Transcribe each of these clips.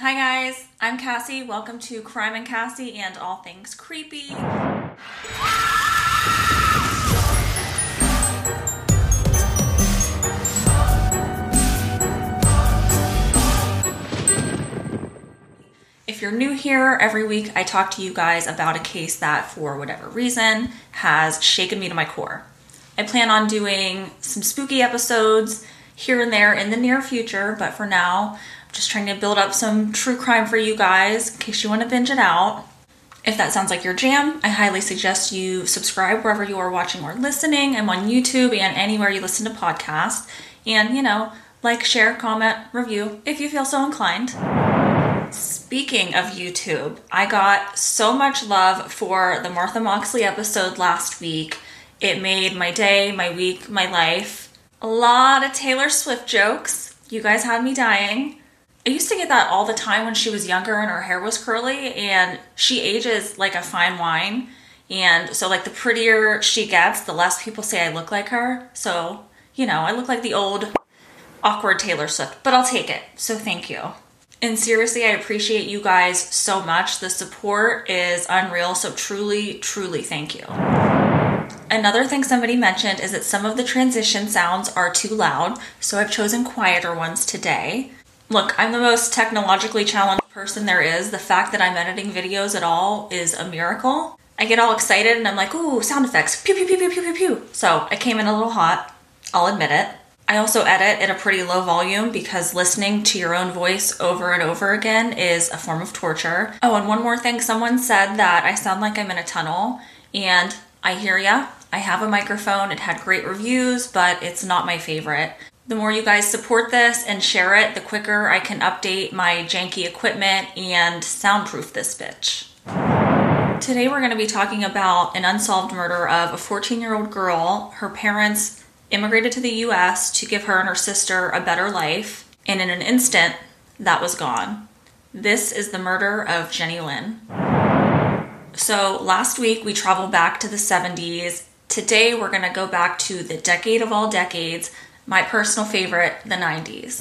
Hi guys, I'm Cassie. Welcome to Crime and Cassie and all things creepy. If you're new here, every week I talk to you guys about a case that, for whatever reason, has shaken me to my core. I plan on doing some spooky episodes here and there in the near future, but for now, just trying to build up some true crime for you guys in case you want to binge it out. If that sounds like your jam, I highly suggest you subscribe wherever you are watching or listening. I'm on YouTube and anywhere you listen to podcasts. And, you know, like, share, comment, review if you feel so inclined. Speaking of YouTube, I got so much love for the Martha Moxley episode last week. It made my day, my week, my life. A lot of Taylor Swift jokes. You guys had me dying. I used to get that all the time when she was younger and her hair was curly, and she ages like a fine wine. And so, like, the prettier she gets, the less people say I look like her. So, you know, I look like the old, awkward Taylor Swift, but I'll take it. So, thank you. And seriously, I appreciate you guys so much. The support is unreal. So, truly, truly thank you. Another thing somebody mentioned is that some of the transition sounds are too loud, so I've chosen quieter ones today. Look, I'm the most technologically challenged person there is. The fact that I'm editing videos at all is a miracle. I get all excited and I'm like, ooh, sound effects, pew, pew, pew, pew, pew, pew, pew. So I came in a little hot, I'll admit it. I also edit at a pretty low volume because listening to your own voice over and over again is a form of torture. Oh, and one more thing someone said that I sound like I'm in a tunnel, and I hear ya. I have a microphone, it had great reviews, but it's not my favorite. The more you guys support this and share it, the quicker I can update my janky equipment and soundproof this bitch. Today we're going to be talking about an unsolved murder of a 14 year old girl. Her parents immigrated to the US to give her and her sister a better life, and in an instant, that was gone. This is the murder of Jenny Lin. So, last week we traveled back to the 70s. Today we're going to go back to the decade of all decades, my personal favorite, the 90s.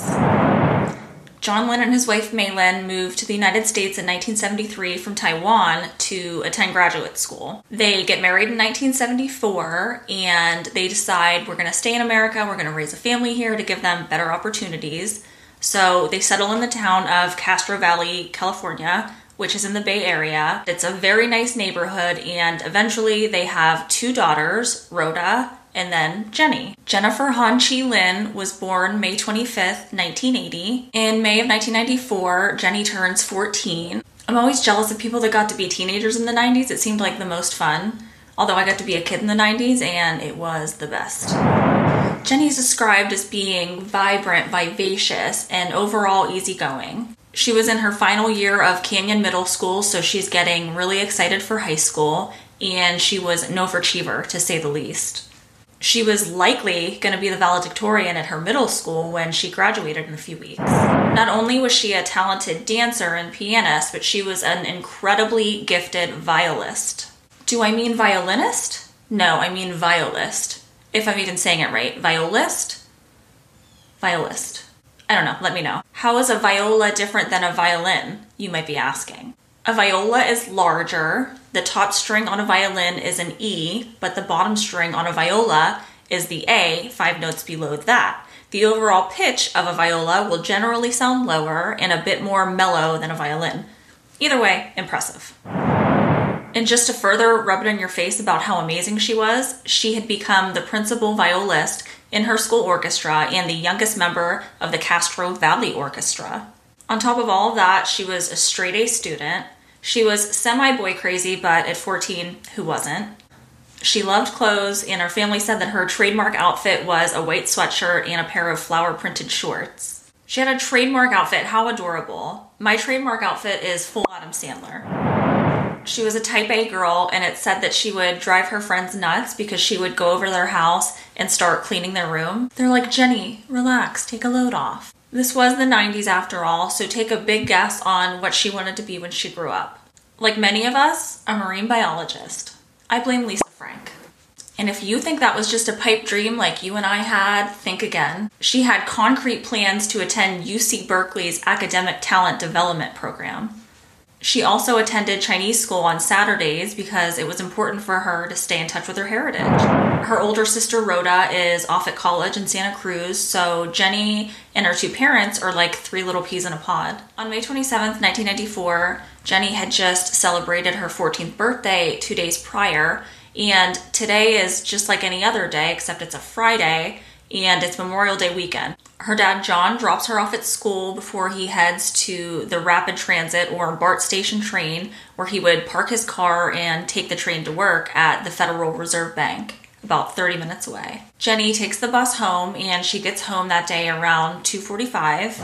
John Lin and his wife May Lin moved to the United States in 1973 from Taiwan to attend graduate school. They get married in 1974 and they decide we're going to stay in America, we're going to raise a family here to give them better opportunities. So they settle in the town of Castro Valley, California, which is in the Bay Area. It's a very nice neighborhood, and eventually they have two daughters, Rhoda and then Jenny. Jennifer Han Chi Lin was born May 25th, 1980. In May of 1994, Jenny turns 14. I'm always jealous of people that got to be teenagers in the 90s. It seemed like the most fun. Although I got to be a kid in the 90s and it was the best. Jenny's described as being vibrant, vivacious, and overall easygoing. She was in her final year of Canyon Middle School, so she's getting really excited for high school, and she was no overachiever to say the least she was likely going to be the valedictorian at her middle school when she graduated in a few weeks. Not only was she a talented dancer and pianist, but she was an incredibly gifted violist. Do I mean violinist? No, I mean violist. If I'm even saying it right. Violist? Violist. I don't know, let me know. How is a viola different than a violin? You might be asking. A viola is larger. The top string on a violin is an E, but the bottom string on a viola is the A, five notes below that. The overall pitch of a viola will generally sound lower and a bit more mellow than a violin. Either way, impressive. And just to further rub it in your face about how amazing she was, she had become the principal violist in her school orchestra and the youngest member of the Castro Valley Orchestra. On top of all of that, she was a straight A student, she was semi boy crazy, but at 14, who wasn't? She loved clothes, and her family said that her trademark outfit was a white sweatshirt and a pair of flower printed shorts. She had a trademark outfit, how adorable. My trademark outfit is full Adam Sandler. She was a type A girl, and it said that she would drive her friends nuts because she would go over to their house and start cleaning their room. They're like, Jenny, relax, take a load off. This was the 90s after all, so take a big guess on what she wanted to be when she grew up. Like many of us, a marine biologist. I blame Lisa Frank. And if you think that was just a pipe dream like you and I had, think again. She had concrete plans to attend UC Berkeley's Academic Talent Development Program. She also attended Chinese school on Saturdays because it was important for her to stay in touch with her heritage. Her older sister Rhoda is off at college in Santa Cruz, so Jenny and her two parents are like three little peas in a pod. On May 27th, 1994, Jenny had just celebrated her 14th birthday two days prior, and today is just like any other day, except it's a Friday and it's Memorial Day weekend. Her dad, John, drops her off at school before he heads to the rapid transit or BART station train, where he would park his car and take the train to work at the Federal Reserve Bank, about 30 minutes away. Jenny takes the bus home and she gets home that day around 2:45.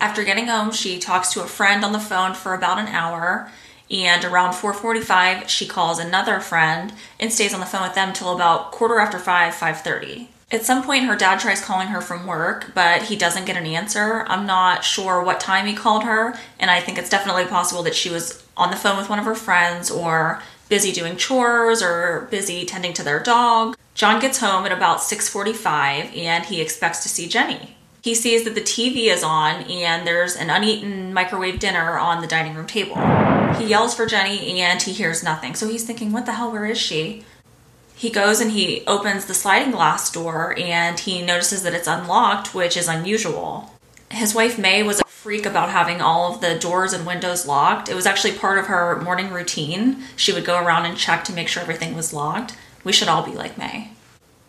After getting home, she talks to a friend on the phone for about an hour and around 4:45 she calls another friend and stays on the phone with them till about quarter after 5 5:30 at some point, her dad tries calling her from work, but he doesn't get an answer. I'm not sure what time he called her, and I think it's definitely possible that she was on the phone with one of her friends or busy doing chores or busy tending to their dog. John gets home at about 6:45 and he expects to see Jenny. He sees that the TV is on and there's an uneaten microwave dinner on the dining room table. He yells for Jenny and he hears nothing. So he's thinking, "What the hell? Where is she?" He goes and he opens the sliding glass door and he notices that it's unlocked, which is unusual. His wife May was a freak about having all of the doors and windows locked. It was actually part of her morning routine. She would go around and check to make sure everything was locked. We should all be like May.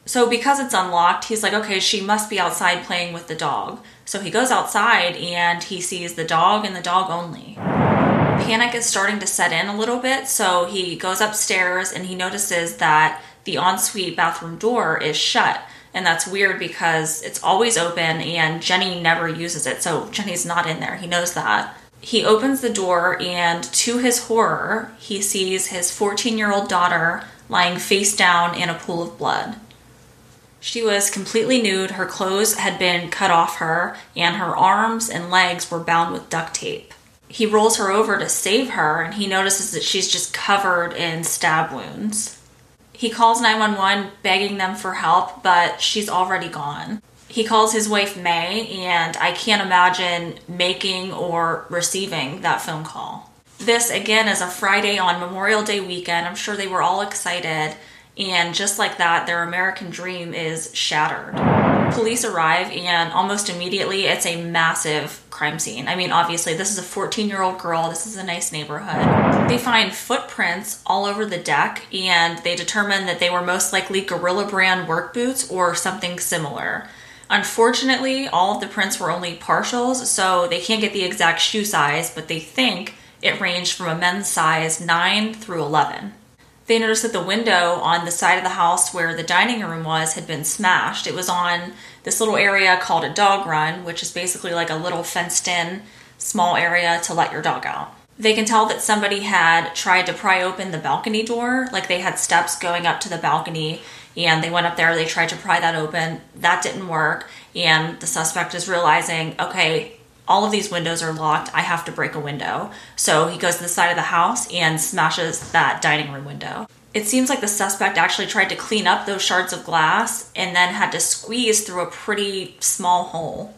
So, because it's unlocked, he's like, okay, she must be outside playing with the dog. So, he goes outside and he sees the dog and the dog only panic is starting to set in a little bit, so he goes upstairs and he notices that the ensuite bathroom door is shut. And that's weird because it's always open and Jenny never uses it. So Jenny's not in there. He knows that. He opens the door and to his horror, he sees his 14 year old daughter lying face down in a pool of blood. She was completely nude, her clothes had been cut off her, and her arms and legs were bound with duct tape. He rolls her over to save her, and he notices that she's just covered in stab wounds. He calls 911 begging them for help, but she's already gone. He calls his wife May, and I can't imagine making or receiving that phone call. This again is a Friday on Memorial Day weekend. I'm sure they were all excited, and just like that, their American dream is shattered. Police arrive, and almost immediately, it's a massive crime scene. I mean, obviously, this is a 14 year old girl, this is a nice neighborhood. They find footprints all over the deck, and they determine that they were most likely Gorilla brand work boots or something similar. Unfortunately, all of the prints were only partials, so they can't get the exact shoe size, but they think it ranged from a men's size 9 through 11 they noticed that the window on the side of the house where the dining room was had been smashed. It was on this little area called a dog run, which is basically like a little fenced in small area to let your dog out. They can tell that somebody had tried to pry open the balcony door, like they had steps going up to the balcony, and they went up there, they tried to pry that open. That didn't work, and the suspect is realizing, okay, all of these windows are locked. I have to break a window. So he goes to the side of the house and smashes that dining room window. It seems like the suspect actually tried to clean up those shards of glass and then had to squeeze through a pretty small hole.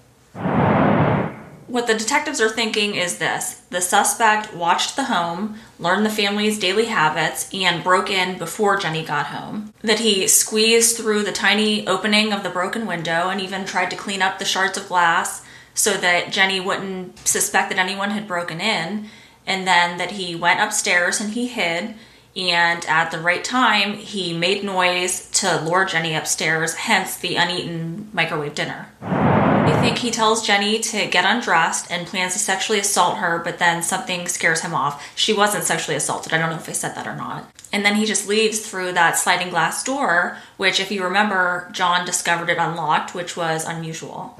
What the detectives are thinking is this the suspect watched the home, learned the family's daily habits, and broke in before Jenny got home. That he squeezed through the tiny opening of the broken window and even tried to clean up the shards of glass so that Jenny wouldn't suspect that anyone had broken in. And then that he went upstairs and he hid. And at the right time, he made noise to lure Jenny upstairs, hence the uneaten microwave dinner. I think he tells Jenny to get undressed and plans to sexually assault her, but then something scares him off. She wasn't sexually assaulted. I don't know if I said that or not. And then he just leaves through that sliding glass door, which, if you remember, John discovered it unlocked, which was unusual.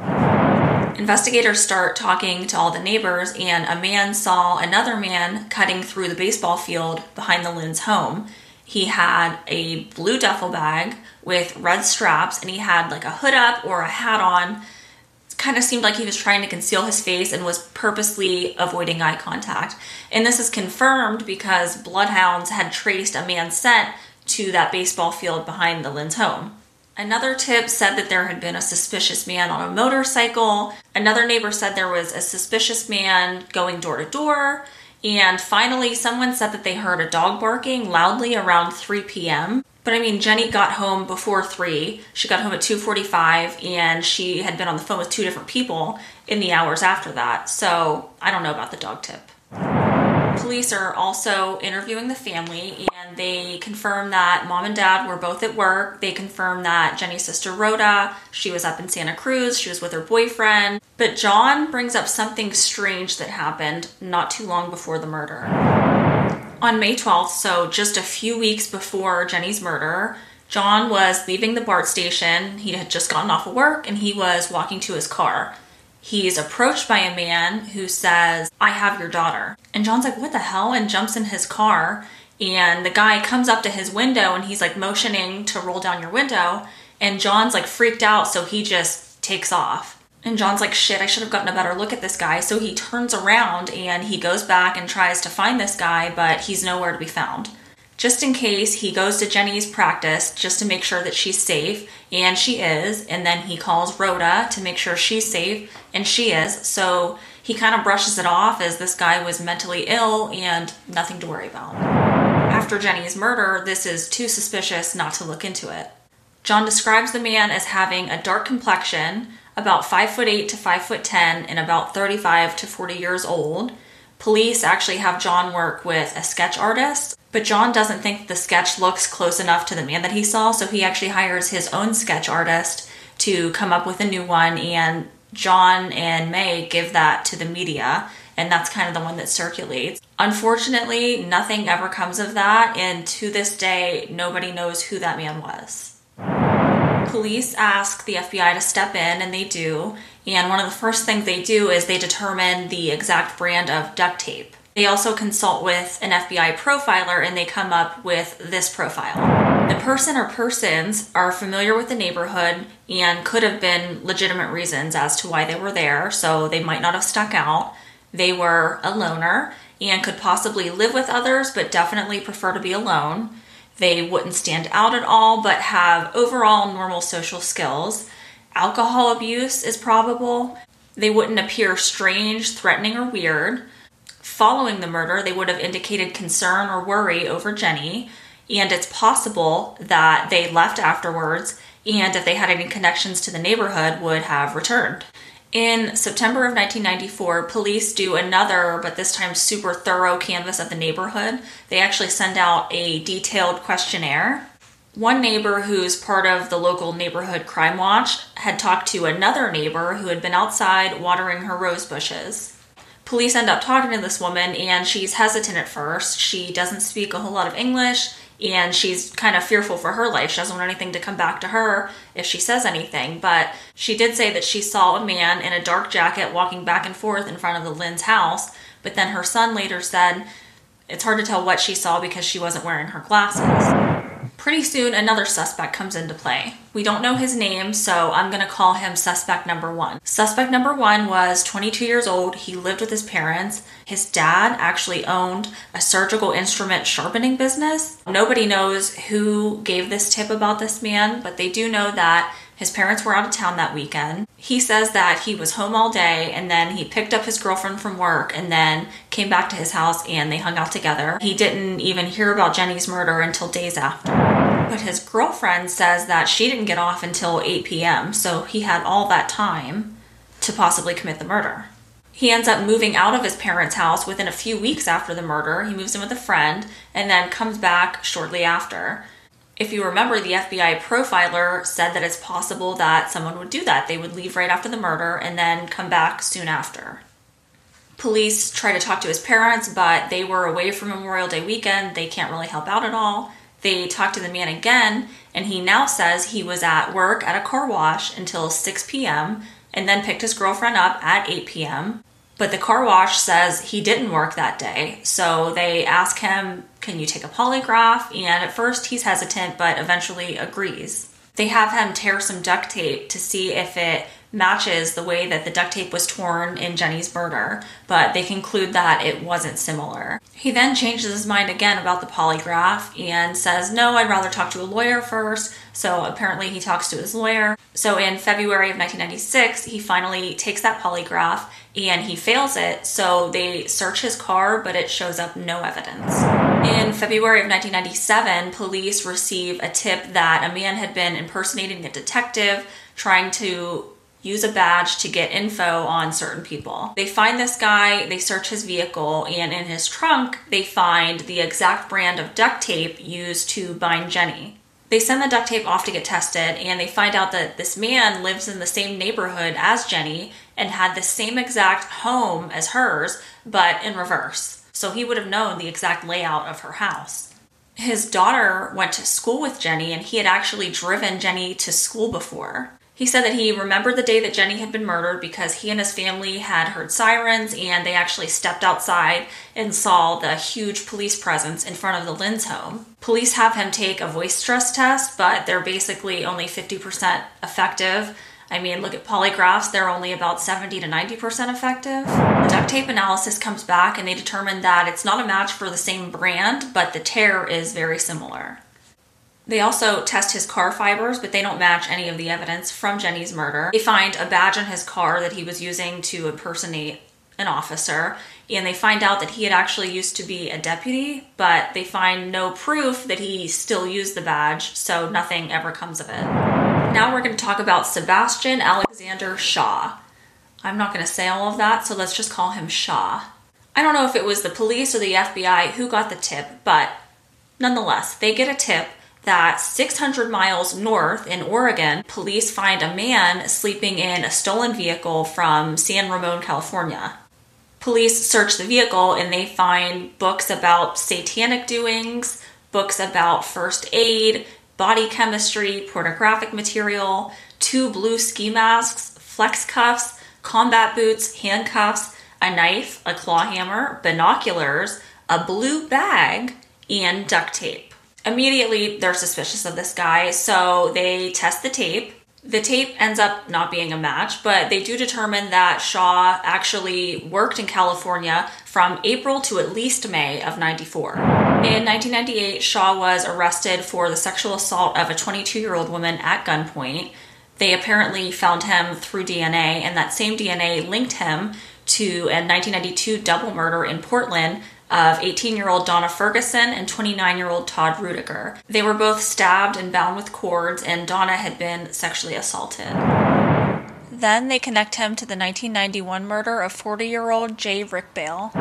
Investigators start talking to all the neighbors, and a man saw another man cutting through the baseball field behind the Lin's home. He had a blue duffel bag with red straps, and he had like a hood up or a hat on. It kind of seemed like he was trying to conceal his face and was purposely avoiding eye contact. And this is confirmed because bloodhounds had traced a man's scent to that baseball field behind the Lin's home. Another tip said that there had been a suspicious man on a motorcycle. Another neighbor said there was a suspicious man going door to door. And finally, someone said that they heard a dog barking loudly around 3 p.m. But I mean, Jenny got home before 3. She got home at 2:45 and she had been on the phone with two different people in the hours after that. So, I don't know about the dog tip. Police are also interviewing the family and they confirm that mom and dad were both at work. They confirm that Jenny's sister Rhoda, she was up in Santa Cruz, she was with her boyfriend. But John brings up something strange that happened not too long before the murder. On May 12th, so just a few weeks before Jenny's murder, John was leaving the BART station. He had just gotten off of work and he was walking to his car he's approached by a man who says, I have your daughter. And John's like, What the hell? and jumps in his car. And the guy comes up to his window and he's like motioning to roll down your window. And John's like freaked out, so he just takes off. And John's like, shit, I should have gotten a better look at this guy. So he turns around and he goes back and tries to find this guy, but he's nowhere to be found just in case he goes to Jenny's practice just to make sure that she's safe, and she is, and then he calls Rhoda to make sure she's safe, and she is. So he kind of brushes it off as this guy was mentally ill and nothing to worry about. After Jenny's murder, this is too suspicious not to look into it. John describes the man as having a dark complexion, about 5 foot 8 to 5 foot 10, and about 35 to 40 years old. Police actually have John work with a sketch artist but John doesn't think the sketch looks close enough to the man that he saw, so he actually hires his own sketch artist to come up with a new one. And John and May give that to the media, and that's kind of the one that circulates. Unfortunately, nothing ever comes of that, and to this day, nobody knows who that man was. Police ask the FBI to step in, and they do. And one of the first things they do is they determine the exact brand of duct tape. They also consult with an FBI profiler and they come up with this profile. The person or persons are familiar with the neighborhood and could have been legitimate reasons as to why they were there, so they might not have stuck out. They were a loner and could possibly live with others, but definitely prefer to be alone. They wouldn't stand out at all, but have overall normal social skills. Alcohol abuse is probable. They wouldn't appear strange, threatening, or weird. Following the murder, they would have indicated concern or worry over Jenny, and it's possible that they left afterwards and if they had any connections to the neighborhood would have returned. In September of 1994, police do another, but this time super thorough canvas of the neighborhood. They actually send out a detailed questionnaire. One neighbor, who's part of the local neighborhood crime watch, had talked to another neighbor who had been outside watering her rose bushes police end up talking to this woman and she's hesitant at first. She doesn't speak a whole lot of English and she's kind of fearful for her life. She doesn't want anything to come back to her if she says anything. But she did say that she saw a man in a dark jacket walking back and forth in front of the Lin's house. But then her son later said it's hard to tell what she saw because she wasn't wearing her glasses. Pretty soon, another suspect comes into play. We don't know his name, so I'm gonna call him suspect number one. Suspect number one was 22 years old. He lived with his parents. His dad actually owned a surgical instrument sharpening business. Nobody knows who gave this tip about this man, but they do know that his parents were out of town that weekend. He says that he was home all day and then he picked up his girlfriend from work and then came back to his house and they hung out together. He didn't even hear about Jenny's murder until days after. But his girlfriend says that she didn't get off until 8 p.m., so he had all that time to possibly commit the murder. He ends up moving out of his parents' house within a few weeks after the murder. He moves in with a friend and then comes back shortly after if you remember, the FBI profiler said that it's possible that someone would do that. They would leave right after the murder and then come back soon after. Police try to talk to his parents, but they were away for Memorial Day weekend. They can't really help out at all. They talk to the man again, and he now says he was at work at a car wash until 6 p.m. and then picked his girlfriend up at 8 p.m. But the car wash says he didn't work that day. So they ask him, Can you take a polygraph? And at first he's hesitant, but eventually agrees. They have him tear some duct tape to see if it matches the way that the duct tape was torn in Jenny's murder, but they conclude that it wasn't similar. He then changes his mind again about the polygraph and says, No, I'd rather talk to a lawyer first. So apparently he talks to his lawyer. So in February of 1996, he finally takes that polygraph and he fails it. So they search his car, but it shows up no evidence. In February of 1997, police receive a tip that a man had been impersonating a detective, trying to use a badge to get info on certain people. They find this guy, they search his vehicle, and in his trunk, they find the exact brand of duct tape used to bind Jenny. They send the duct tape off to get tested, and they find out that this man lives in the same neighborhood as Jenny and had the same exact home as hers, but in reverse. So he would have known the exact layout of her house. His daughter went to school with Jenny, and he had actually driven Jenny to school before. He said that he remembered the day that Jenny had been murdered because he and his family had heard sirens and they actually stepped outside and saw the huge police presence in front of the Lin's home. Police have him take a voice stress test, but they're basically only 50% effective. I mean, look at polygraphs, they're only about 70 to 90% effective. The duct tape analysis comes back and they determine that it's not a match for the same brand, but the tear is very similar. They also test his car fibers, but they don't match any of the evidence from Jenny's murder. They find a badge on his car that he was using to impersonate an officer, and they find out that he had actually used to be a deputy, but they find no proof that he still used the badge, so nothing ever comes of it. Now we're going to talk about Sebastian Alexander Shaw. I'm not going to say all of that, so let's just call him Shaw. I don't know if it was the police or the FBI who got the tip, but nonetheless, they get a tip that 600 miles north in Oregon, police find a man sleeping in a stolen vehicle from San Ramon, California. Police search the vehicle and they find books about satanic doings, books about first aid, body chemistry, pornographic material, two blue ski masks, flex cuffs, combat boots, handcuffs, a knife, a claw hammer, binoculars, a blue bag, and duct tape. Immediately, they're suspicious of this guy, so they test the tape. The tape ends up not being a match, but they do determine that Shaw actually worked in California from April to at least May of 94. In 1998, Shaw was arrested for the sexual assault of a 22 year old woman at gunpoint. They apparently found him through DNA, and that same DNA linked him to a 1992 double murder in Portland of 18 year old Donna Ferguson and 29 year old Todd Rudiger. They were both stabbed and bound with cords, and Donna had been sexually assaulted. Then they connect him to the 1991 murder of 40 year old Jay Rickbale.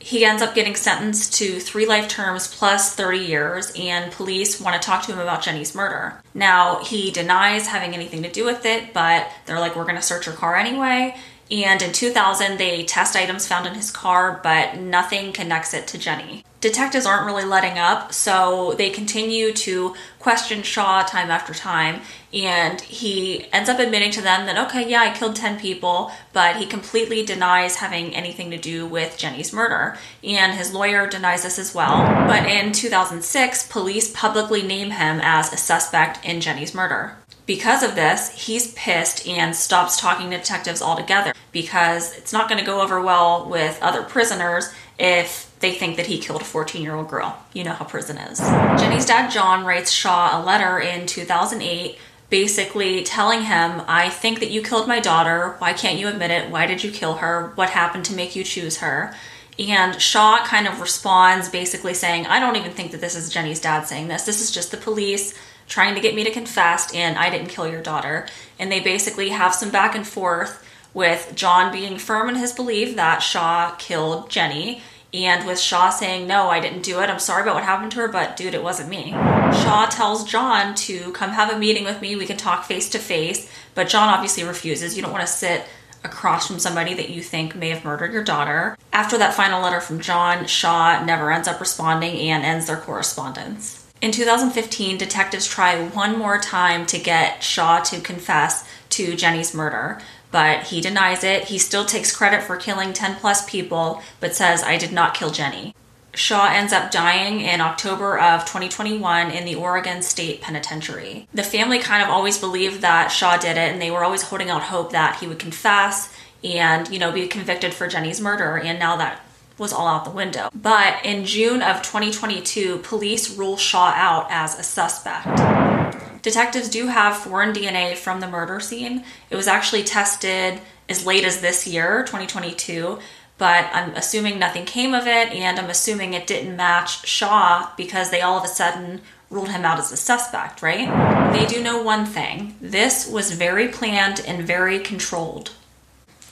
He ends up getting sentenced to three life terms plus 30 years, and police want to talk to him about Jenny's murder. Now, he denies having anything to do with it, but they're like, we're going to search your car anyway. And in 2000, they test items found in his car, but nothing connects it to Jenny. Detectives aren't really letting up, so they continue to question Shaw time after time. And he ends up admitting to them that, okay, yeah, I killed 10 people, but he completely denies having anything to do with Jenny's murder. And his lawyer denies this as well. But in 2006, police publicly name him as a suspect in Jenny's murder. Because of this, he's pissed and stops talking to detectives altogether because it's not going to go over well with other prisoners if they think that he killed a 14 year old girl. You know how prison is. Jenny's dad, John, writes Shaw a letter in 2008 basically telling him, I think that you killed my daughter. Why can't you admit it? Why did you kill her? What happened to make you choose her? And Shaw kind of responds basically saying, I don't even think that this is Jenny's dad saying this. This is just the police trying to get me to confess, and I didn't kill your daughter. And they basically have some back and forth with John being firm in his belief that Shaw killed Jenny, and with Shaw saying, No, I didn't do it. I'm sorry about what happened to her, but dude, it wasn't me. Shaw tells John to come have a meeting with me. We can talk face to face, but John obviously refuses. You don't want to sit across from somebody that you think may have murdered your daughter. After that final letter from John, Shaw never ends up responding and ends their correspondence. In 2015, detectives try one more time to get Shaw to confess to Jenny's murder, but he denies it. He still takes credit for killing 10 plus people, but says, I did not kill Jenny. Shaw ends up dying in October of 2021 in the Oregon State Penitentiary. The family kind of always believed that Shaw did it, and they were always holding out hope that he would confess and, you know, be convicted for Jenny's murder. And now that was all out the window. But in June of 2022, police rule Shaw out as a suspect. Detectives do have foreign DNA from the murder scene. It was actually tested as late as this year, 2022, but I'm assuming nothing came of it, and I'm assuming it didn't match Shaw because they all of a sudden ruled him out as a suspect, right? They do know one thing this was very planned and very controlled.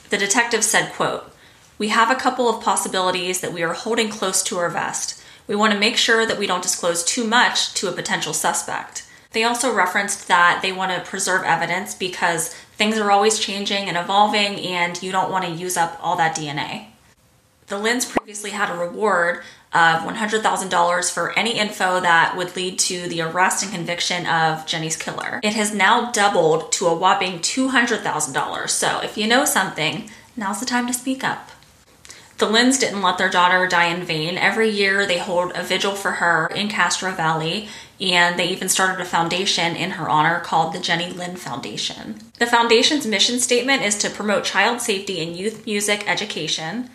The detective said, quote, we have a couple of possibilities that we are holding close to our vest. We want to make sure that we don't disclose too much to a potential suspect. They also referenced that they want to preserve evidence because things are always changing and evolving, and you don't want to use up all that DNA. The Lins previously had a reward of $100,000 for any info that would lead to the arrest and conviction of Jenny's killer. It has now doubled to a whopping $200,000. So if you know something, now's the time to speak up. The Lins didn't let their daughter die in vain. Every year they hold a vigil for her in Castro Valley, and they even started a foundation in her honor called the Jenny Lin Foundation. The foundation's mission statement is to promote child safety in youth music education.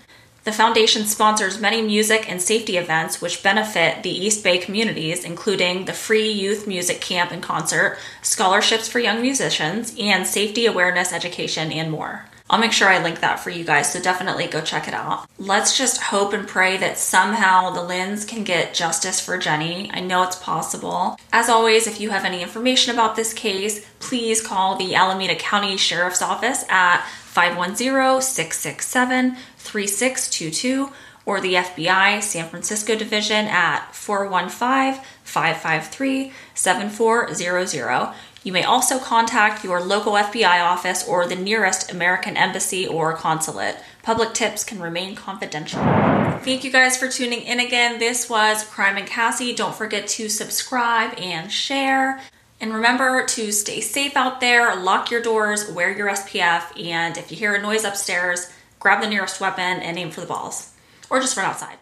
The foundation sponsors many music and safety events which benefit the East Bay communities, including the free youth music camp and concert, scholarships for young musicians, and safety awareness education, and more. I'll make sure I link that for you guys, so definitely go check it out. Let's just hope and pray that somehow the Lins can get justice for Jenny. I know it's possible. As always, if you have any information about this case, please call the Alameda County Sheriff's Office at 510 667 3622 or the FBI San Francisco Division at 415 553 7400. You may also contact your local FBI office or the nearest American embassy or consulate. Public tips can remain confidential. Thank you guys for tuning in again. This was Crime and Cassie. Don't forget to subscribe and share. And remember to stay safe out there, lock your doors, wear your SPF, and if you hear a noise upstairs, grab the nearest weapon and aim for the balls. Or just run outside.